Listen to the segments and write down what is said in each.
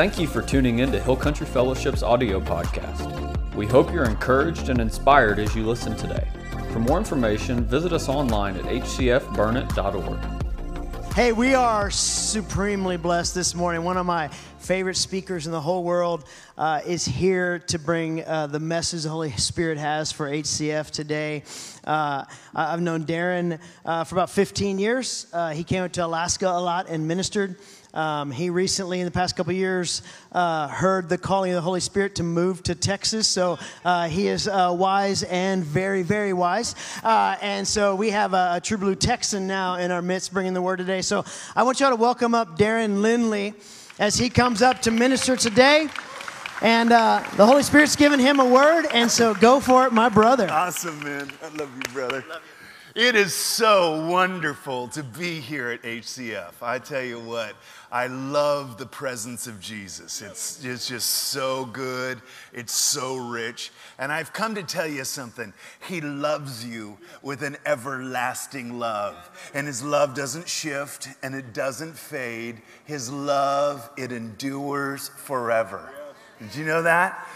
Thank you for tuning in to Hill Country Fellowship's audio podcast. We hope you're encouraged and inspired as you listen today. For more information, visit us online at hcfburnett.org. Hey, we are supremely blessed this morning. One of my favorite speakers in the whole world uh, is here to bring uh, the message the Holy Spirit has for HCF today. Uh, I've known Darren uh, for about 15 years. Uh, he came to Alaska a lot and ministered. Um, he recently, in the past couple years, uh, heard the calling of the Holy Spirit to move to Texas. So uh, he is uh, wise and very, very wise. Uh, and so we have a, a, true blue Texan now in our midst bringing the word today. So I want y'all to welcome up Darren Lindley as he comes up to minister today. And uh, the Holy Spirit's given him a word, and so go for it, my brother. Awesome, man. I love you, brother. Love you. It is so wonderful to be here at HCF. I tell you what, I love the presence of Jesus. It's, it's just so good, it's so rich. And I've come to tell you something. He loves you with an everlasting love. And His love doesn't shift and it doesn't fade. His love, it endures forever. Did you know that?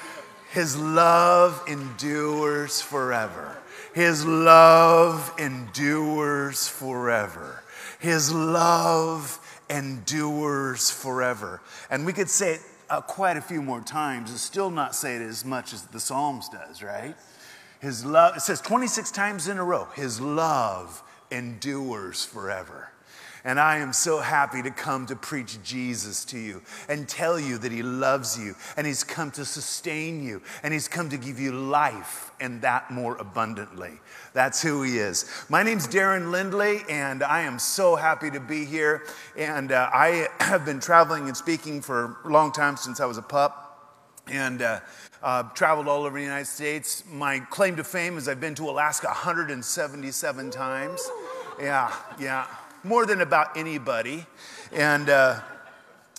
His love endures forever. His love endures forever. His love endures forever. And we could say it uh, quite a few more times and still not say it as much as the Psalms does, right? His love, it says 26 times in a row, His love endures forever. And I am so happy to come to preach Jesus to you and tell you that He loves you and He's come to sustain you and He's come to give you life and that more abundantly. That's who He is. My name's Darren Lindley and I am so happy to be here. And uh, I have been traveling and speaking for a long time since I was a pup. And uh, uh, traveled all over the United States. My claim to fame is I've been to Alaska 177 times. Yeah, yeah more than about anybody. And uh,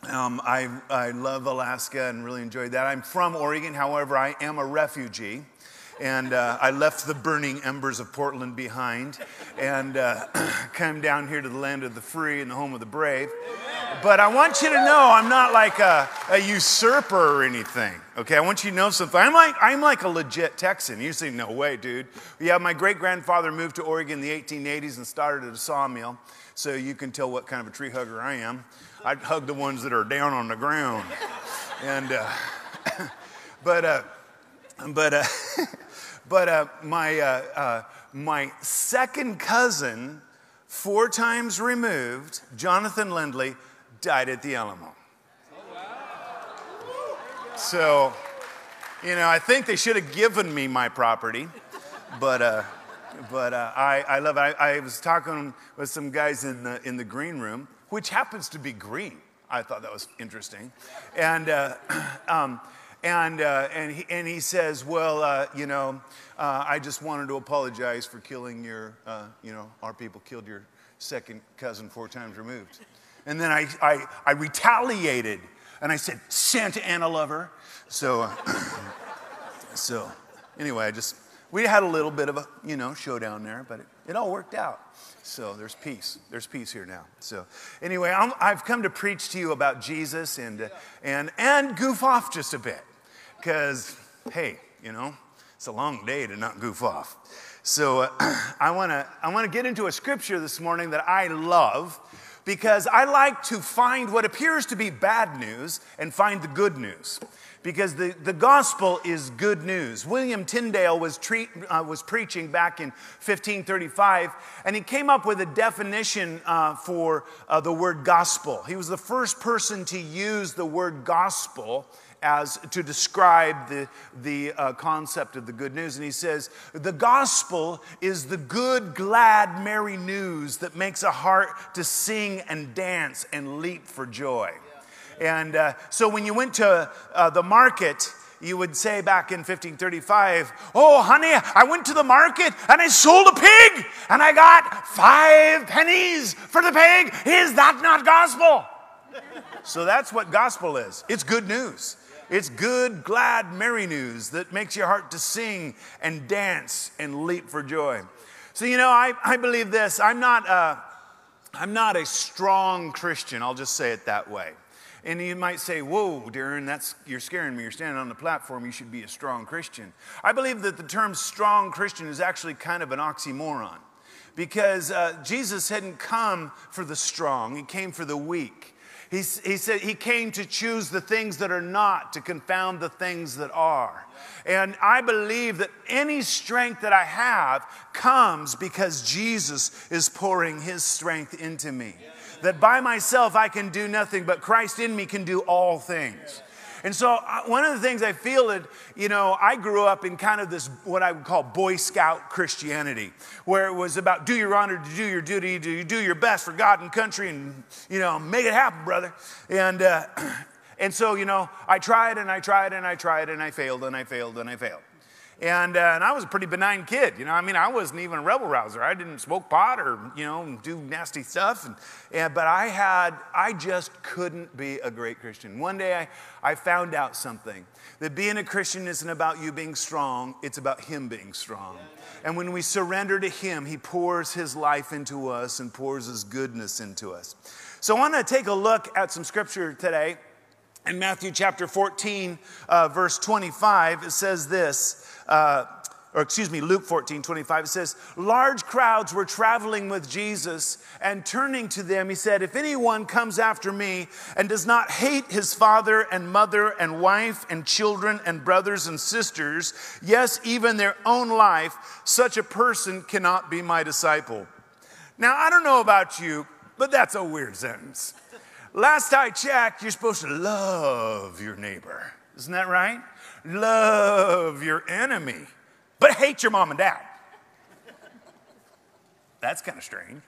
um, I, I love Alaska and really enjoyed that. I'm from Oregon, however, I am a refugee. And uh, I left the burning embers of Portland behind and uh, came down here to the land of the free and the home of the brave. But I want you to know I'm not like a, a usurper or anything. Okay, I want you to know something. I'm like, I'm like a legit Texan. You say, no way, dude. Yeah, my great grandfather moved to Oregon in the 1880s and started a sawmill so you can tell what kind of a tree hugger I am. I hug the ones that are down on the ground. And, uh, but, uh, but, uh, but uh, my, uh, uh, my second cousin, four times removed, Jonathan Lindley, died at the Alamo. So, you know, I think they should have given me my property, but uh, but uh, I, I love it. I, I, was talking with some guys in the, in the green room, which happens to be green. I thought that was interesting. And, uh, um, and, uh, and, he, and he says, Well, uh, you know, uh, I just wanted to apologize for killing your, uh, you know, our people killed your second cousin four times removed. And then I, I, I retaliated and I said, Santa Anna lover. So, so anyway, I just we had a little bit of a, you know, showdown there, but it, it all worked out. So there's peace. There's peace here now. So anyway, i have come to preach to you about Jesus and, and, and goof off just a bit. Because, hey, you know, it's a long day to not goof off. So uh, I want to I wanna get into a scripture this morning that I love because I like to find what appears to be bad news and find the good news because the, the gospel is good news. William Tyndale was, treat, uh, was preaching back in 1535, and he came up with a definition uh, for uh, the word gospel. He was the first person to use the word gospel as to describe the, the uh, concept of the good news. And he says, The gospel is the good, glad, merry news that makes a heart to sing and dance and leap for joy. And uh, so when you went to uh, the market, you would say back in 1535, Oh, honey, I went to the market and I sold a pig and I got five pennies for the pig. Is that not gospel? so that's what gospel is it's good news. It's good, glad, merry news that makes your heart to sing and dance and leap for joy. So, you know, I, I believe this. I'm not, a, I'm not a strong Christian, I'll just say it that way. And you might say, Whoa, Darren, that's, you're scaring me. You're standing on the platform. You should be a strong Christian. I believe that the term strong Christian is actually kind of an oxymoron because uh, Jesus hadn't come for the strong, He came for the weak. He, he said he came to choose the things that are not, to confound the things that are. And I believe that any strength that I have comes because Jesus is pouring his strength into me. That by myself I can do nothing, but Christ in me can do all things. And so, one of the things I feel that, you know, I grew up in kind of this, what I would call Boy Scout Christianity, where it was about do your honor, do your duty, do you do your best for God and country, and, you know, make it happen, brother. And, uh, and so, you know, I tried and I tried and I tried and I failed and I failed and I failed. And, uh, and I was a pretty benign kid, you know. I mean, I wasn't even a rebel rouser. I didn't smoke pot or, you know, do nasty stuff. And, and, but I had, I just couldn't be a great Christian. One day I, I found out something that being a Christian isn't about you being strong, it's about Him being strong. And when we surrender to Him, He pours His life into us and pours His goodness into us. So I want to take a look at some scripture today. In Matthew chapter 14, uh, verse 25, it says this uh, or excuse me, Luke 14, 25, it says, Large crowds were traveling with Jesus, and turning to them, he said, If anyone comes after me and does not hate his father and mother and wife and children and brothers and sisters, yes, even their own life, such a person cannot be my disciple. Now, I don't know about you, but that's a weird sentence. Last I checked, you're supposed to love your neighbor. Isn't that right? love your enemy, but hate your mom and dad. That's kind of strange.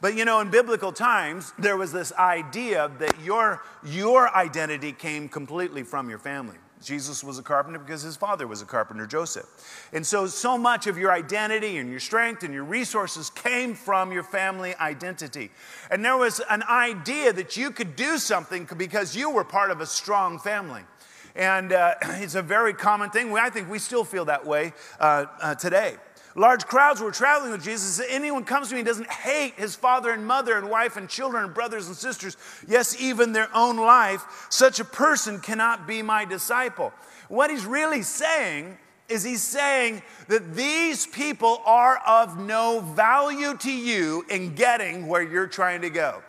But you know, in biblical times, there was this idea that your, your identity came completely from your family. Jesus was a carpenter because his father was a carpenter, Joseph. And so, so much of your identity and your strength and your resources came from your family identity. And there was an idea that you could do something because you were part of a strong family. And uh, it's a very common thing. I think we still feel that way uh, uh, today. Large crowds were traveling with Jesus. If Anyone comes to me and doesn't hate his father and mother and wife and children and brothers and sisters, yes, even their own life, such a person cannot be my disciple. What he's really saying is he's saying that these people are of no value to you in getting where you're trying to go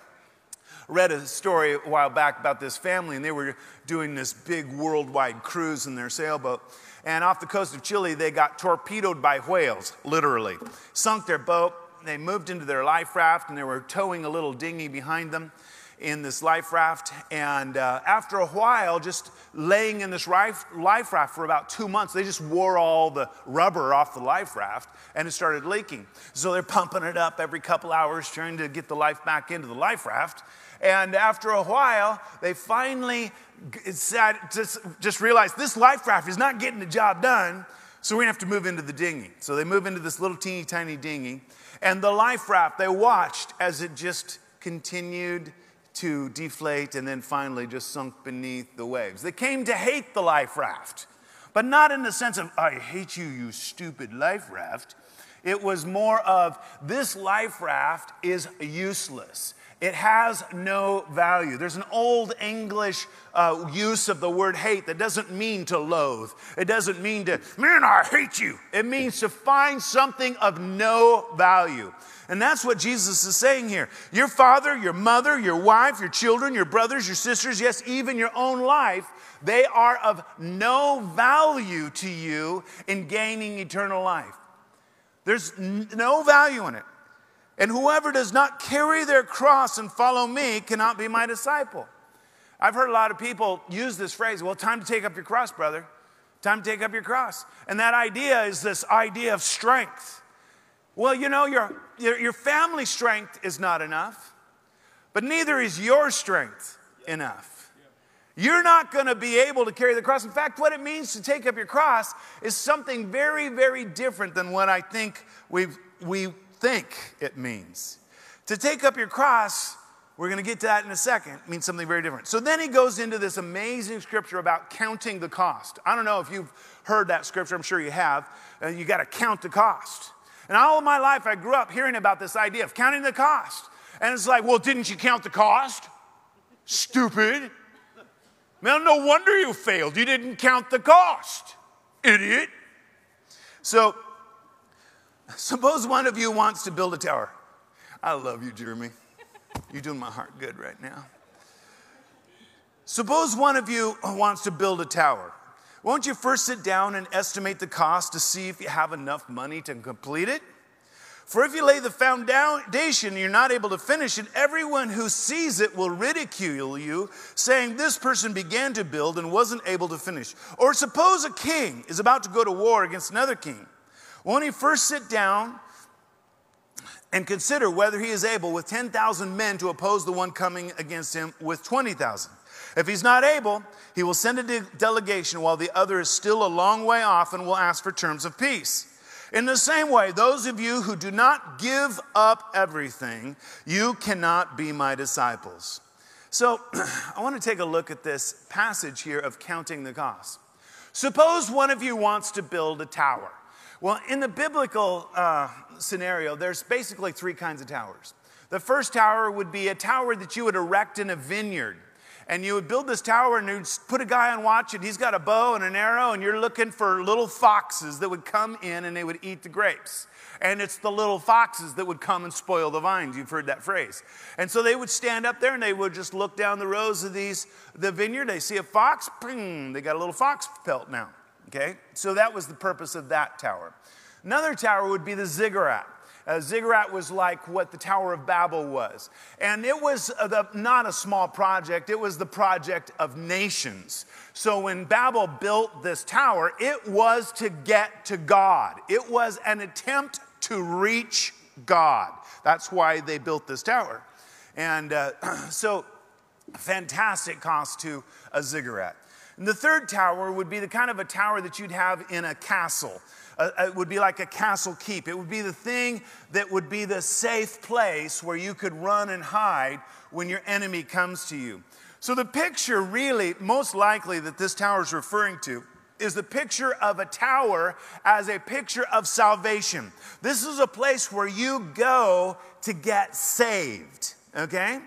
read a story a while back about this family, and they were doing this big worldwide cruise in their sailboat. And off the coast of Chile, they got torpedoed by whales, literally. Sunk their boat. They moved into their life raft, and they were towing a little dinghy behind them in this life raft. And uh, after a while, just laying in this life, life raft for about two months, they just wore all the rubber off the life raft and it started leaking. So they're pumping it up every couple hours, trying to get the life back into the life raft. And after a while, they finally just, just realized this life raft is not getting the job done, so we're gonna have to move into the dinghy. So they move into this little teeny tiny dinghy, and the life raft, they watched as it just continued to deflate and then finally just sunk beneath the waves. They came to hate the life raft, but not in the sense of, I hate you, you stupid life raft. It was more of, this life raft is useless. It has no value. There's an old English uh, use of the word hate that doesn't mean to loathe. It doesn't mean to, man, I hate you. It means to find something of no value. And that's what Jesus is saying here. Your father, your mother, your wife, your children, your brothers, your sisters, yes, even your own life, they are of no value to you in gaining eternal life. There's no value in it. And whoever does not carry their cross and follow me cannot be my disciple. I've heard a lot of people use this phrase, well, time to take up your cross, brother. Time to take up your cross. And that idea is this idea of strength. Well, you know, your, your, your family strength is not enough, but neither is your strength enough. You're not going to be able to carry the cross. In fact, what it means to take up your cross is something very, very different than what I think we we think it means. To take up your cross, we're going to get to that in a second, means something very different. So then he goes into this amazing scripture about counting the cost. I don't know if you've heard that scripture, I'm sure you have. Uh, you got to count the cost. And all of my life, I grew up hearing about this idea of counting the cost. And it's like, well, didn't you count the cost? Stupid. Well, no wonder you failed. You didn't count the cost, idiot. So, suppose one of you wants to build a tower. I love you, Jeremy. You're doing my heart good right now. Suppose one of you wants to build a tower. Won't you first sit down and estimate the cost to see if you have enough money to complete it? For if you lay the foundation and you're not able to finish it, everyone who sees it will ridicule you, saying, This person began to build and wasn't able to finish. Or suppose a king is about to go to war against another king. Won't he first sit down and consider whether he is able with 10,000 men to oppose the one coming against him with 20,000? If he's not able, he will send a de- delegation while the other is still a long way off and will ask for terms of peace. In the same way, those of you who do not give up everything, you cannot be my disciples. So, I want to take a look at this passage here of counting the cost. Suppose one of you wants to build a tower. Well, in the biblical uh, scenario, there's basically three kinds of towers. The first tower would be a tower that you would erect in a vineyard. And you would build this tower and you'd put a guy on watch and he's got a bow and an arrow and you're looking for little foxes that would come in and they would eat the grapes. And it's the little foxes that would come and spoil the vines. You've heard that phrase. And so they would stand up there and they would just look down the rows of these the vineyard. They see a fox boom, they got a little fox pelt now okay so that was the purpose of that tower another tower would be the ziggurat A ziggurat was like what the Tower of Babel was. And it was uh, the, not a small project, it was the project of nations. So when Babel built this tower, it was to get to God, it was an attempt to reach God. That's why they built this tower. And uh, so, fantastic cost to a ziggurat. And the third tower would be the kind of a tower that you'd have in a castle uh, uh, it would be like a castle keep. It would be the thing that would be the safe place where you could run and hide when your enemy comes to you. So, the picture, really, most likely that this tower is referring to, is the picture of a tower as a picture of salvation. This is a place where you go to get saved, okay?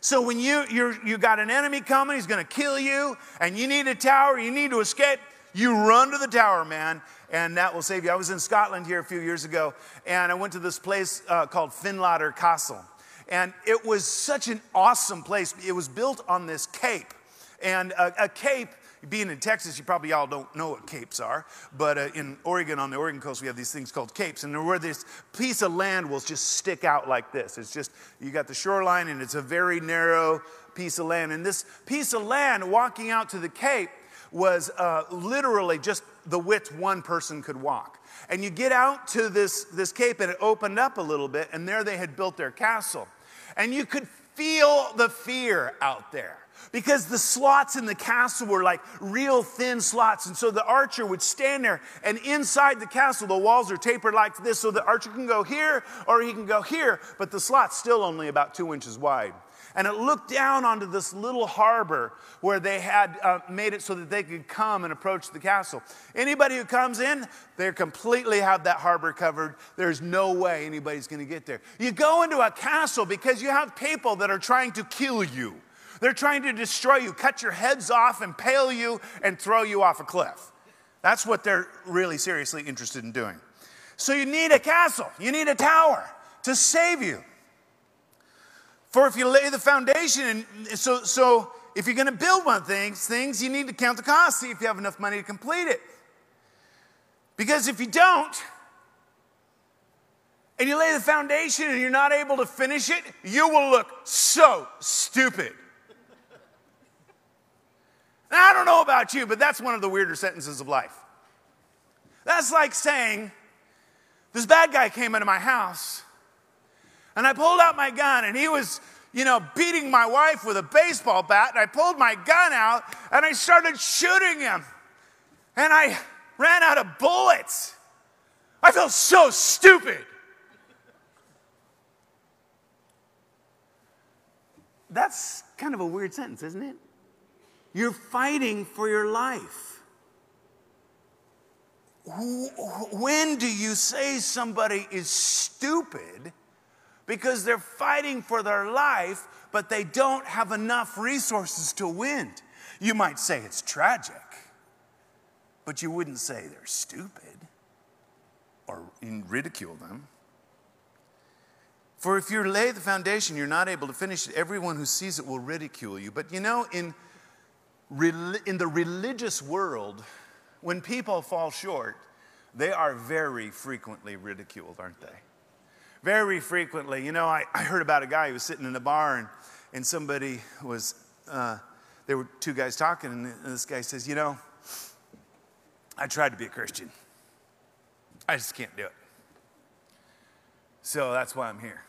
So when you you you got an enemy coming, he's going to kill you, and you need a tower, you need to escape. You run to the tower, man, and that will save you. I was in Scotland here a few years ago, and I went to this place uh, called Findlater Castle. And it was such an awesome place. It was built on this cape. And a, a cape, being in Texas, you probably all don't know what capes are, but uh, in Oregon, on the Oregon coast, we have these things called capes. And where this piece of land will just stick out like this. It's just, you got the shoreline, and it's a very narrow piece of land. And this piece of land, walking out to the cape, was uh, literally just the width one person could walk. And you get out to this, this cape, and it opened up a little bit, and there they had built their castle. And you could feel the fear out there because the slots in the castle were like real thin slots. And so the archer would stand there, and inside the castle, the walls are tapered like this, so the archer can go here or he can go here, but the slot's still only about two inches wide and it looked down onto this little harbor where they had uh, made it so that they could come and approach the castle. Anybody who comes in, they completely have that harbor covered. There's no way anybody's going to get there. You go into a castle because you have people that are trying to kill you. They're trying to destroy you, cut your heads off, impale you, and throw you off a cliff. That's what they're really seriously interested in doing. So you need a castle, you need a tower to save you. For if you lay the foundation, and so, so if you're going to build one of things, things, you need to count the cost, see if you have enough money to complete it. Because if you don't, and you lay the foundation and you're not able to finish it, you will look so stupid. Now, I don't know about you, but that's one of the weirder sentences of life. That's like saying, this bad guy came into my house and I pulled out my gun, and he was, you know, beating my wife with a baseball bat. And I pulled my gun out, and I started shooting him. And I ran out of bullets. I felt so stupid. That's kind of a weird sentence, isn't it? You're fighting for your life. When do you say somebody is stupid because they're fighting for their life, but they don't have enough resources to win. You might say it's tragic, but you wouldn't say they're stupid or ridicule them. For if you lay the foundation, you're not able to finish it, everyone who sees it will ridicule you. But you know, in, in the religious world, when people fall short, they are very frequently ridiculed, aren't they? Very frequently. You know, I, I heard about a guy who was sitting in a bar and, and somebody was, uh, there were two guys talking, and this guy says, You know, I tried to be a Christian, I just can't do it. So that's why I'm here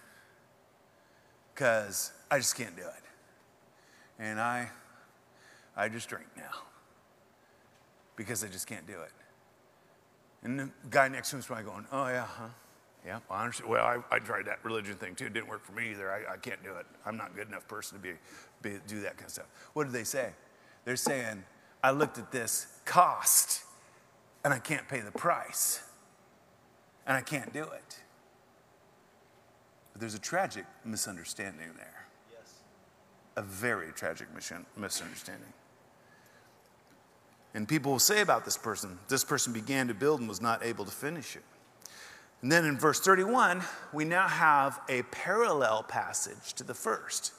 because I just can't do it. And I, I just drink now because I just can't do it. And the guy next to him is probably going, oh, yeah, huh? Yeah, well, I understand. Well, I, I, tried that religion thing too. It didn't work for me either. I, I can't do it. I'm not good enough person to be, be, do that kind of stuff. What do they say? They're saying, I looked at this cost and I can't pay the price and I can't do it. But there's a tragic misunderstanding there. Yes. A very tragic misunderstanding. And people will say about this person, this person began to build and was not able to finish it. And then in verse 31, we now have a parallel passage to the first.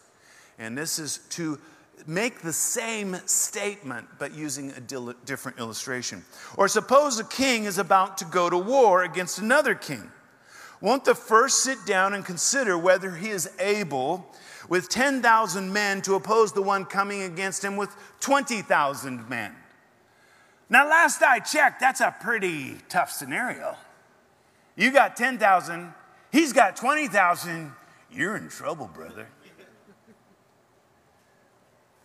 And this is to make the same statement but using a different illustration. Or suppose a king is about to go to war against another king. Won't the first sit down and consider whether he is able with 10,000 men to oppose the one coming against him with 20,000 men? Now, last I checked, that's a pretty tough scenario. You got 10,000, he's got 20,000, you're in trouble, brother.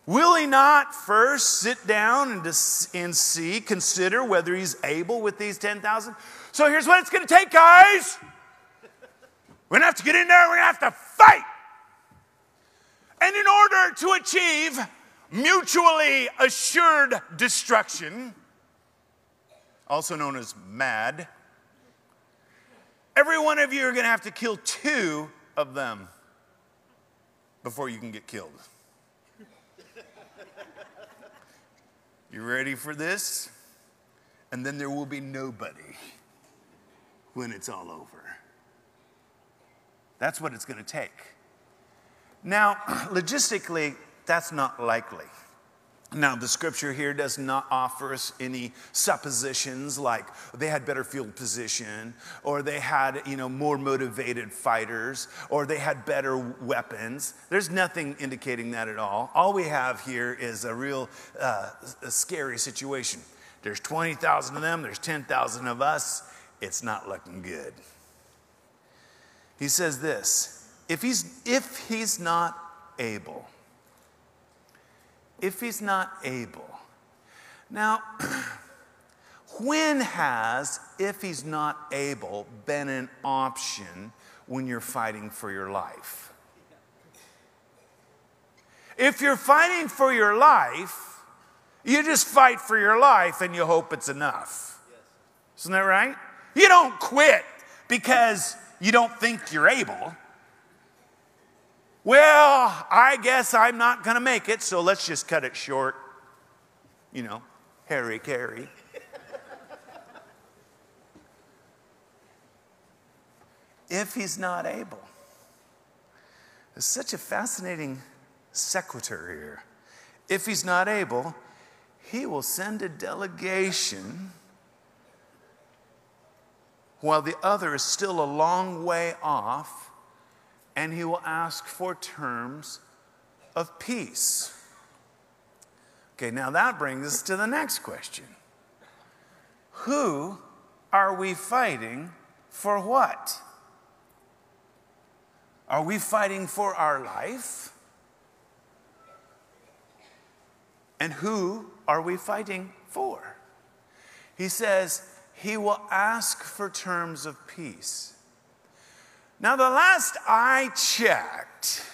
Will he not first sit down and, and see, consider whether he's able with these 10,000? So here's what it's going to take, guys. We're going to have to get in there, we're going to have to fight. And in order to achieve mutually assured destruction, also known as MAD, every one of you are going to have to kill two of them before you can get killed. You ready for this? And then there will be nobody when it's all over. That's what it's going to take. Now, logistically, that's not likely. Now, the scripture here does not offer us any suppositions like they had better field position, or they had, you know, more motivated fighters, or they had better weapons. There's nothing indicating that at all. All we have here is a real uh, a scary situation. There's 20,000 of them, there's 10,000 of us. It's not looking good. He says this if he's, if he's not able, if he's not able. Now, when has, if he's not able, been an option when you're fighting for your life? If you're fighting for your life, you just fight for your life and you hope it's enough. Isn't that right? You don't quit because you don't think you're able. Well, I guess I'm not going to make it, so let's just cut it short. You know, hari-kari. if he's not able. There's such a fascinating sequitur here. If he's not able, he will send a delegation while the other is still a long way off and he will ask for terms of peace. Okay, now that brings us to the next question Who are we fighting for what? Are we fighting for our life? And who are we fighting for? He says, He will ask for terms of peace. Now, the last I checked,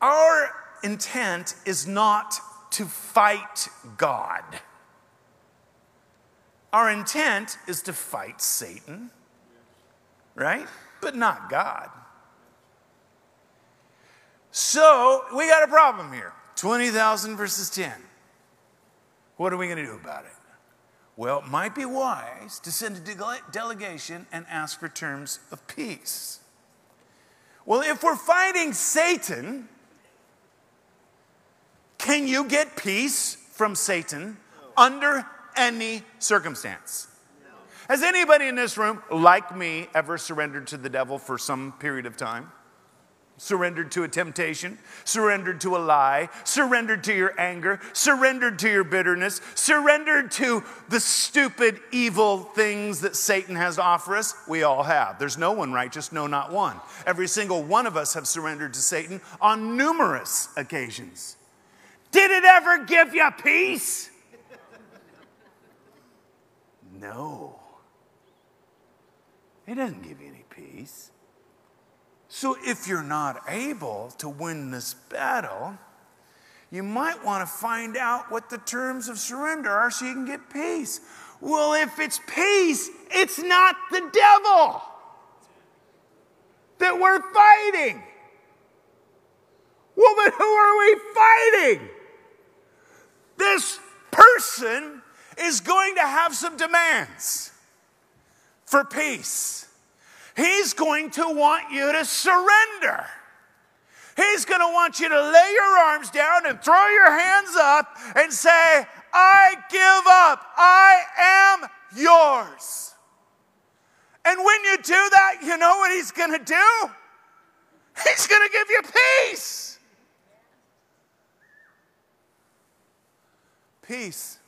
our intent is not to fight God. Our intent is to fight Satan, right? But not God. So we got a problem here 20,000 versus 10. What are we going to do about it? Well, it might be wise to send a de- delegation and ask for terms of peace. Well, if we're fighting Satan, can you get peace from Satan under any circumstance? Has anybody in this room, like me, ever surrendered to the devil for some period of time? Surrendered to a temptation, surrendered to a lie, surrendered to your anger, surrendered to your bitterness, surrendered to the stupid, evil things that Satan has to offer us? We all have. There's no one righteous, no, not one. Every single one of us have surrendered to Satan on numerous occasions. Did it ever give you peace? No. It doesn't give you any peace. So if you're not able to win this battle, you might want to find out what the terms of surrender are so you can get peace. Well, if it's peace, it's not the devil that we're fighting. Well, then who are we fighting? This person is going to have some demands for peace. He's going to want you to surrender. He's going to want you to lay your arms down and throw your hands up and say, I give up. I am yours. And when you do that, you know what he's going to do? He's going to give you peace. Peace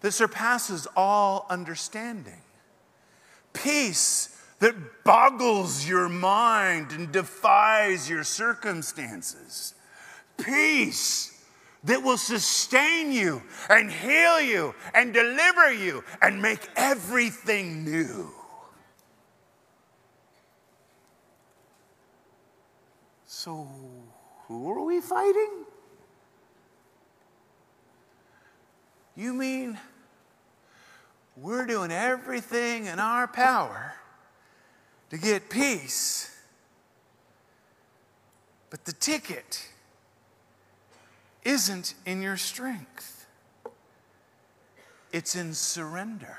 that surpasses all understanding peace that boggles your mind and defies your circumstances. Peace that will sustain you and heal you and deliver you and make everything new. So, who are we fighting? You mean we're doing everything in our power to get peace. But the ticket isn't in your strength, it's in surrender.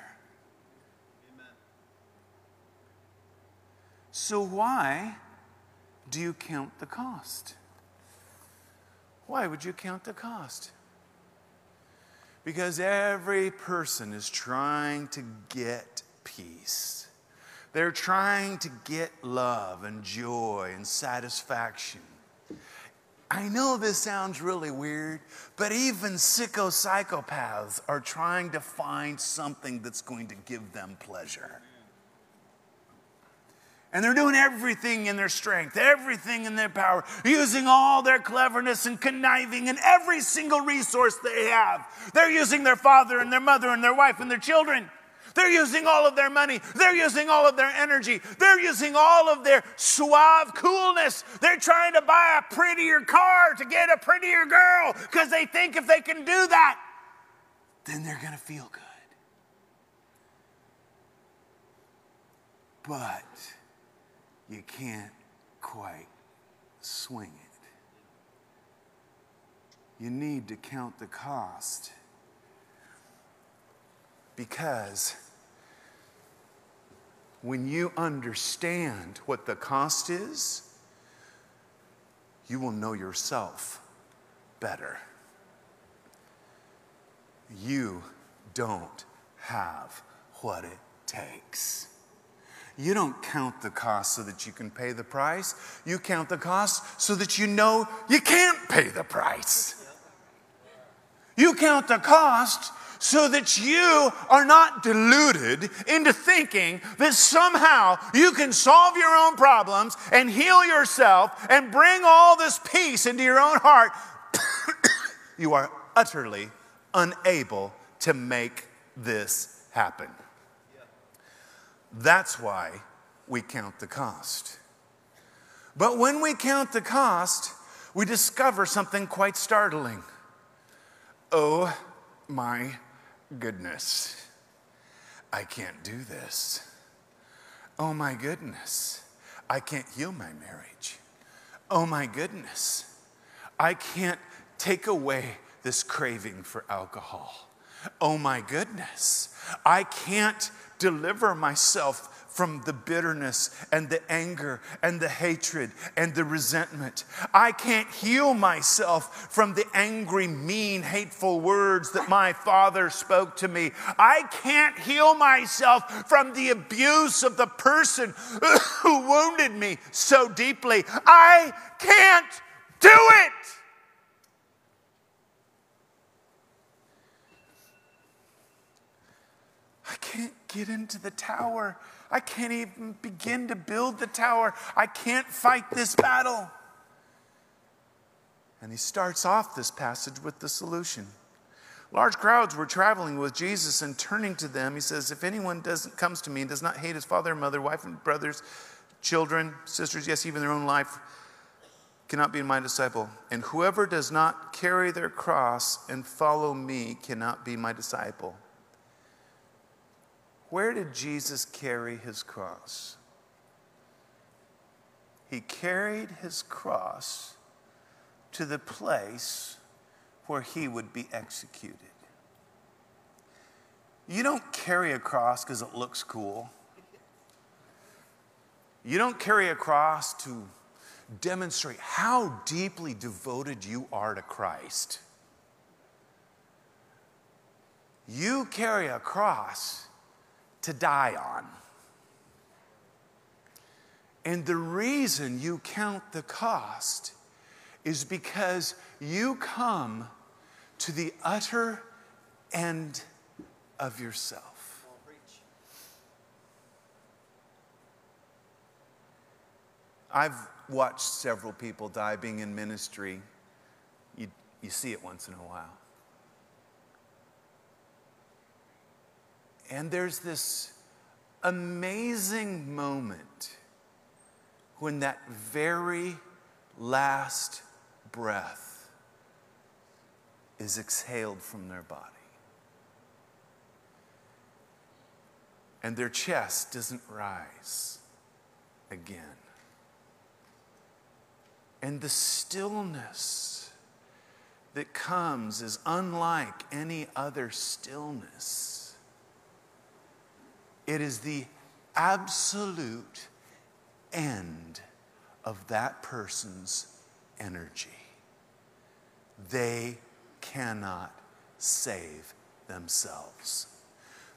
So, why do you count the cost? Why would you count the cost? Because every person is trying to get peace. They're trying to get love and joy and satisfaction. I know this sounds really weird, but even sicko psychopaths are trying to find something that's going to give them pleasure. And they're doing everything in their strength, everything in their power, using all their cleverness and conniving and every single resource they have. They're using their father and their mother and their wife and their children. They're using all of their money. They're using all of their energy. They're using all of their suave coolness. They're trying to buy a prettier car to get a prettier girl because they think if they can do that, then they're going to feel good. But you can't quite swing it. You need to count the cost because when you understand what the cost is, you will know yourself better. You don't have what it takes. You don't count the cost so that you can pay the price. You count the cost so that you know you can't pay the price. You count the cost so that you are not deluded into thinking that somehow you can solve your own problems and heal yourself and bring all this peace into your own heart. you are utterly unable to make this happen. That's why we count the cost. But when we count the cost, we discover something quite startling. Oh my goodness, I can't do this. Oh my goodness, I can't heal my marriage. Oh my goodness, I can't take away this craving for alcohol. Oh my goodness, I can't deliver myself from the bitterness and the anger and the hatred and the resentment. I can't heal myself from the angry, mean, hateful words that my father spoke to me. I can't heal myself from the abuse of the person who wounded me so deeply. I can't do it. I can't get into the tower. I can't even begin to build the tower. I can't fight this battle. And he starts off this passage with the solution. Large crowds were traveling with Jesus and turning to them, he says, If anyone doesn't comes to me and does not hate his father and mother, wife and brothers, children, sisters, yes, even their own life, cannot be my disciple. And whoever does not carry their cross and follow me cannot be my disciple. Where did Jesus carry his cross? He carried his cross to the place where he would be executed. You don't carry a cross because it looks cool. You don't carry a cross to demonstrate how deeply devoted you are to Christ. You carry a cross to die on. And the reason you count the cost is because you come to the utter end of yourself. I've watched several people die being in ministry. You, you see it once in a while. And there's this amazing moment when that very last breath is exhaled from their body. And their chest doesn't rise again. And the stillness that comes is unlike any other stillness. It is the absolute end of that person's energy. They cannot save themselves.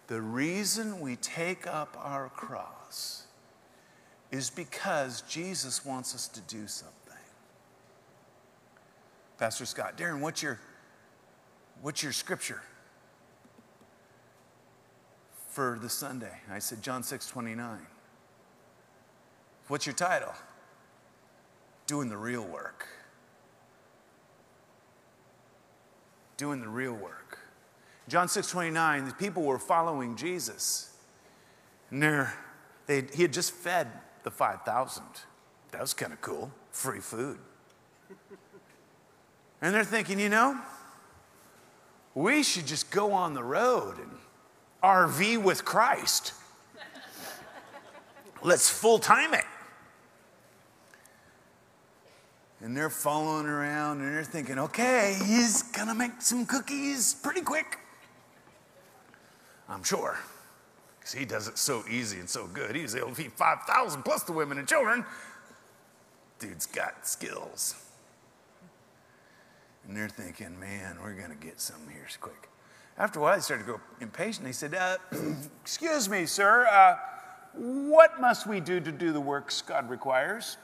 The reason we take up our cross is because Jesus wants us to do something. Pastor Scott, Darren, what's your, what's your scripture? For the Sunday? I said, John 6 29. What's your title? Doing the real work. Doing the real work. John 6 29, the people were following Jesus. And they're. he had just fed the 5,000. That was kind of cool. Free food. And they're thinking, you know, we should just go on the road and RV with Christ. Let's full time it. And they're following around and they're thinking, okay, he's gonna make some cookies pretty quick. I'm sure. Because he does it so easy and so good. He's able to feed 5,000 plus the women and children. Dude's got skills. And they're thinking, man, we're gonna get some here quick. After a while, they started to go impatient. They said, uh, Excuse me, sir, uh, what must we do to do the works God requires?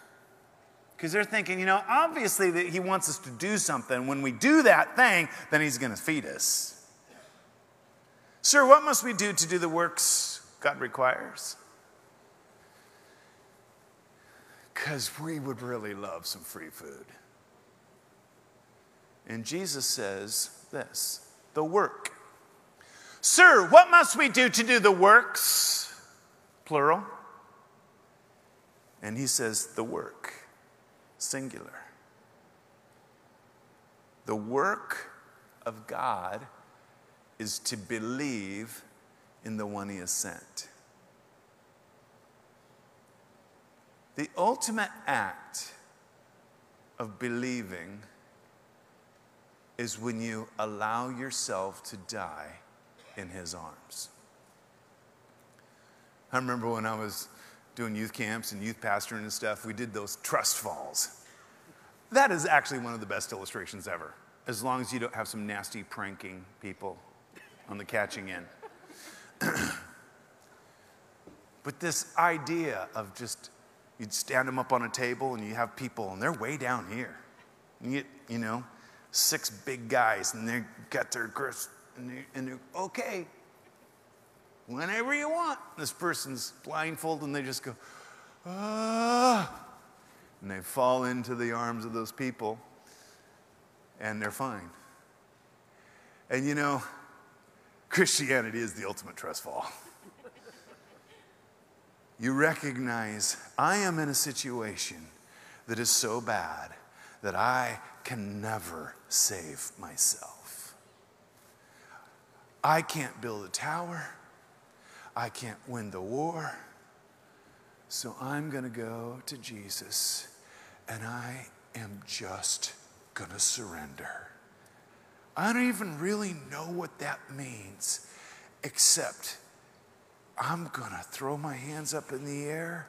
Because they're thinking, you know, obviously that He wants us to do something. When we do that thing, then He's going to feed us. Sir, what must we do to do the works God requires? Because we would really love some free food. And Jesus says this the work Sir, what must we do to do the works? Plural. And he says, the work, singular. The work of God is to believe in the one he has sent. The ultimate act of believing is when you allow yourself to die in His arms. I remember when I was doing youth camps and youth pastoring and stuff, we did those trust falls. That is actually one of the best illustrations ever, as long as you don't have some nasty pranking people on the catching end. but this idea of just, you'd stand them up on a table and you have people, and they're way down here. You get, you know, six big guys, and they got their girths, and, they, and they're okay, whenever you want. This person's blindfolded, and they just go, ah, and they fall into the arms of those people, and they're fine. And you know, Christianity is the ultimate trust fall. you recognize I am in a situation that is so bad that I can never save myself. I can't build a tower. I can't win the war. So I'm going to go to Jesus and I am just going to surrender. I don't even really know what that means, except I'm going to throw my hands up in the air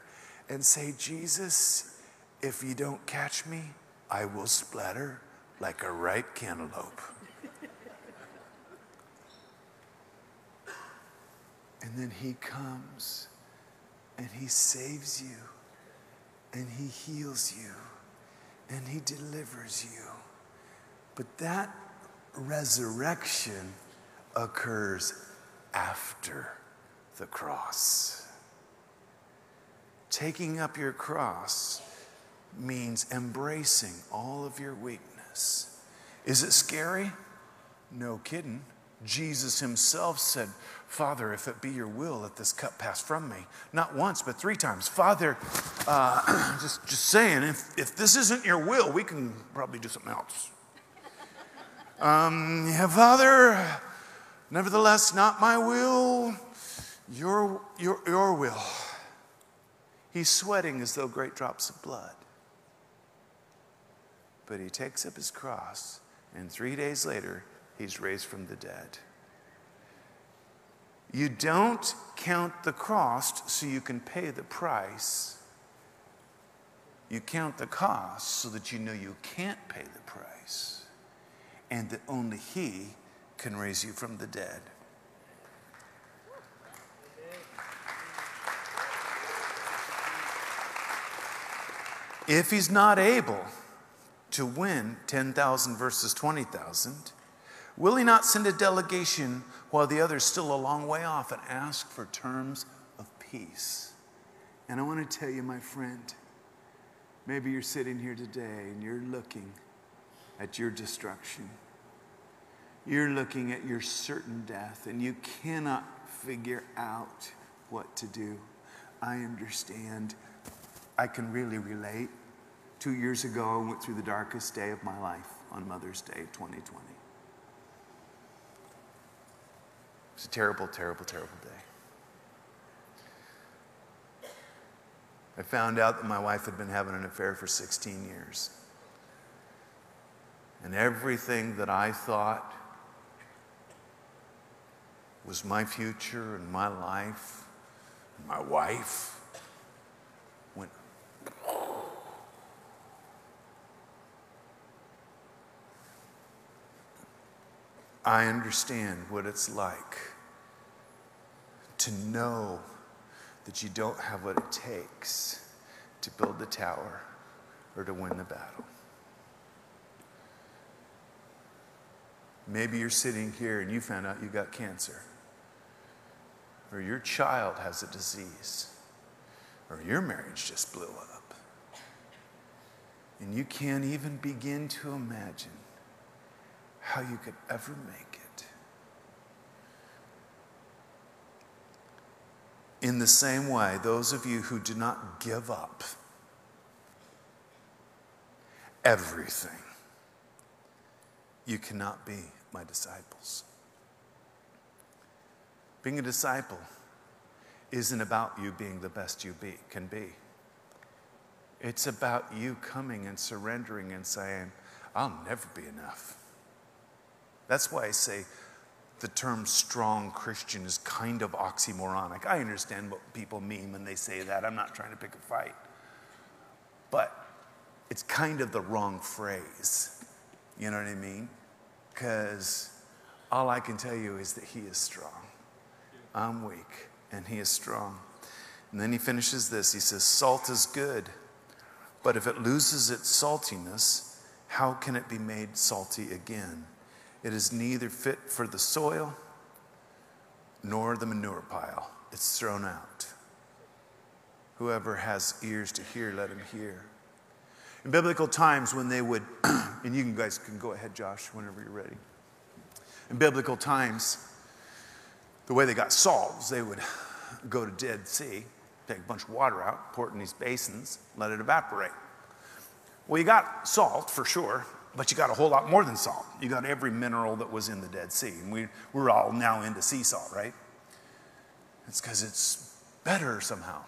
and say, Jesus, if you don't catch me, I will splatter like a ripe cantaloupe. And then he comes and he saves you and he heals you and he delivers you. But that resurrection occurs after the cross. Taking up your cross means embracing all of your weakness. Is it scary? No kidding. Jesus himself said, Father, if it be your will, let this cup pass from me. Not once, but three times. Father, uh, just, just saying, if, if this isn't your will, we can probably do something else. Um, yeah, Father, nevertheless, not my will, your, your, your will. He's sweating as though great drops of blood. But he takes up his cross, and three days later, he's raised from the dead. You don't count the cost so you can pay the price. You count the cost so that you know you can't pay the price and that only He can raise you from the dead. If He's not able, to win 10,000 versus 20,000? Will he not send a delegation while the other is still a long way off and ask for terms of peace? And I want to tell you, my friend, maybe you're sitting here today and you're looking at your destruction. You're looking at your certain death and you cannot figure out what to do. I understand. I can really relate. Two years ago, I went through the darkest day of my life on Mother's Day 2020. It was a terrible, terrible, terrible day. I found out that my wife had been having an affair for 16 years. And everything that I thought was my future and my life, and my wife, I understand what it's like to know that you don't have what it takes to build the tower or to win the battle. Maybe you're sitting here and you found out you got cancer, or your child has a disease, or your marriage just blew up. And you can't even begin to imagine how you could ever make it. In the same way, those of you who do not give up everything, you cannot be my disciples. Being a disciple isn't about you being the best you be, can be. It's about you coming and surrendering and saying, I'll never be enough. That's why I say the term strong Christian is kind of oxymoronic. I understand what people mean when they say that. I'm not trying to pick a fight. But it's kind of the wrong phrase. You know what I mean? Because all I can tell you is that He is strong. I'm weak, and He is strong. And then He finishes this He says, Salt is good, but if it loses its saltiness, how can it be made salty again? It is neither fit for the soil nor the manure pile. It's thrown out. Whoever has ears to hear, let him hear. In biblical times, when they would, and you guys can go ahead, Josh, whenever you're ready. In biblical times, the way they got salt they would go to Dead Sea, take a bunch of water out, pour it in these basins, let it evaporate. Well, you got salt for sure, but you got a whole lot more than salt. You got every mineral that was in the Dead Sea. And we, we're all now into sea salt, right? It's because it's better somehow.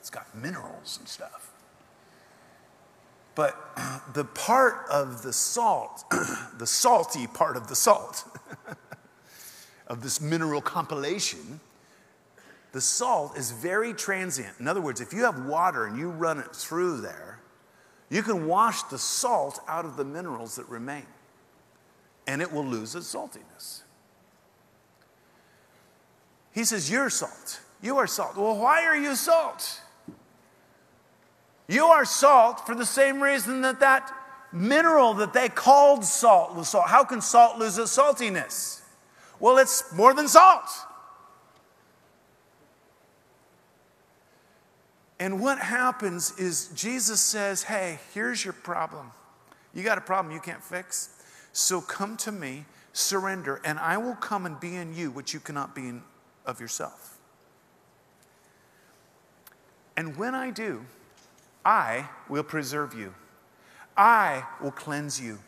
It's got minerals and stuff. But the part of the salt, the salty part of the salt, of this mineral compilation, the salt is very transient. In other words, if you have water and you run it through there, you can wash the salt out of the minerals that remain, and it will lose its saltiness. He says, You're salt. You are salt. Well, why are you salt? You are salt for the same reason that that mineral that they called salt was salt. How can salt lose its saltiness? Well, it's more than salt. And what happens is Jesus says, Hey, here's your problem. You got a problem you can't fix. So come to me, surrender, and I will come and be in you, which you cannot be in of yourself. And when I do, I will preserve you. I will cleanse you.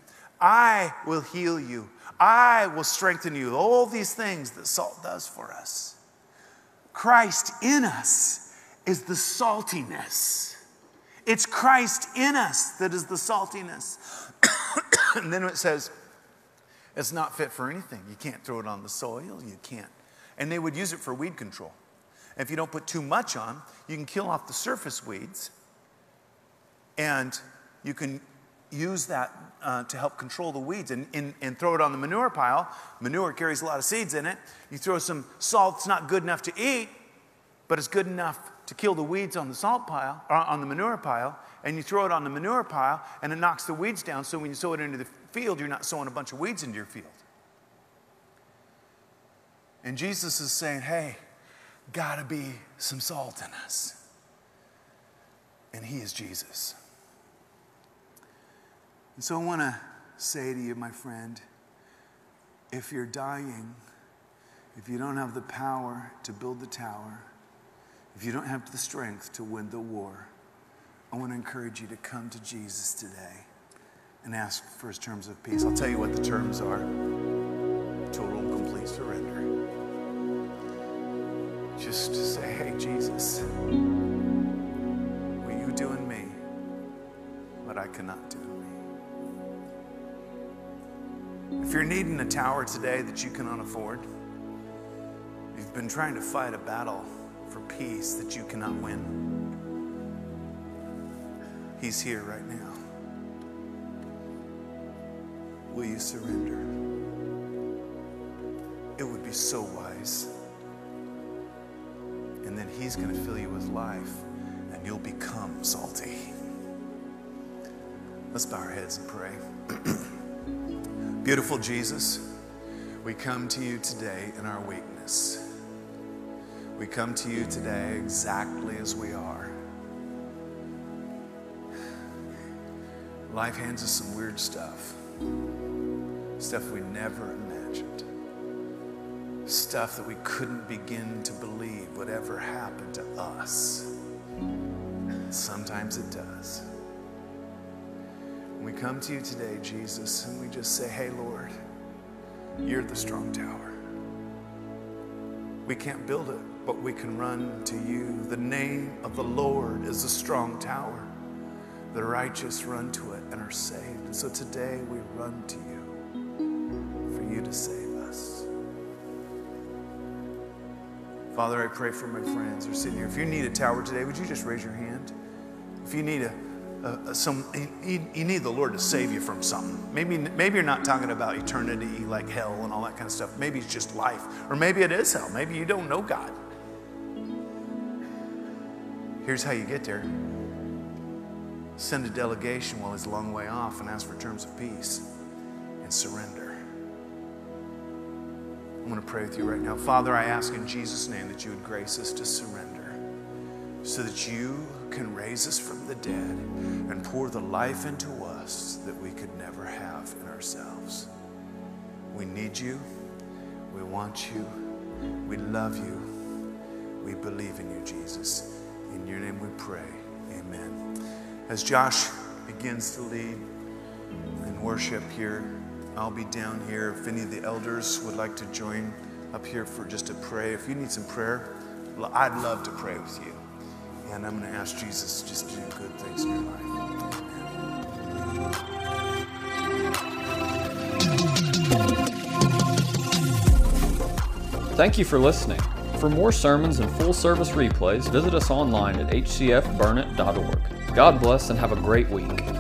I will heal you. I will strengthen you. All these things that salt does for us. Christ in us is the saltiness. It's Christ in us that is the saltiness. and then it says, it's not fit for anything. You can't throw it on the soil. You can't. And they would use it for weed control. If you don't put too much on, you can kill off the surface weeds and you can use that uh, to help control the weeds and, and, and throw it on the manure pile. Manure carries a lot of seeds in it. You throw some salt, it's not good enough to eat, but it's good enough to kill the weeds on the salt pile, or on the manure pile, and you throw it on the manure pile, and it knocks the weeds down. So when you sow it into the field, you're not sowing a bunch of weeds into your field. And Jesus is saying, hey, gotta be some salt in us. And He is Jesus. And so I want to say to you, my friend, if you're dying, if you don't have the power to build the tower, if you don't have the strength to win the war, I want to encourage you to come to Jesus today and ask for his terms of peace. I'll tell you what the terms are total and complete surrender. Just to say, hey, Jesus, will you do in me what I cannot do? In me. If you're needing a tower today that you cannot afford, you've been trying to fight a battle for peace that you cannot win, He's here right now. Will you surrender? It would be so wise. And then He's going to fill you with life, and you'll become salty. Let's bow our heads and pray. Beautiful Jesus, we come to you today in our weakness. We come to you today exactly as we are. Life hands us some weird stuff, stuff we never imagined, stuff that we couldn't begin to believe would ever happen to us. Sometimes it does. We come to you today, Jesus, and we just say, Hey, Lord, you're the strong tower. We can't build it, but we can run to you. The name of the Lord is a strong tower. The righteous run to it and are saved. And so today we run to you, for you to save us. Father, I pray for my friends who are sitting here. If you need a tower today, would you just raise your hand? If you need a, some, you, you need the Lord to save you from something. Maybe, maybe you're not talking about eternity like hell and all that kind of stuff. Maybe it's just life, or maybe it is hell. Maybe you don't know God. Here's how you get there send a delegation while he's a long way off and ask for terms of peace and surrender. I'm going to pray with you right now. Father, I ask in Jesus' name that you would grace us to surrender so that you can raise us from the dead and pour the life into us that we could never have in ourselves. We need you. We want you. We love you. We believe in you, Jesus. In your name we pray. Amen. As Josh begins to lead in worship here, I'll be down here. If any of the elders would like to join up here for just to pray, if you need some prayer, I'd love to pray with you. And I'm going to ask Jesus just to do good things in your life. Thank you for listening. For more sermons and full service replays, visit us online at hcfburnett.org. God bless and have a great week.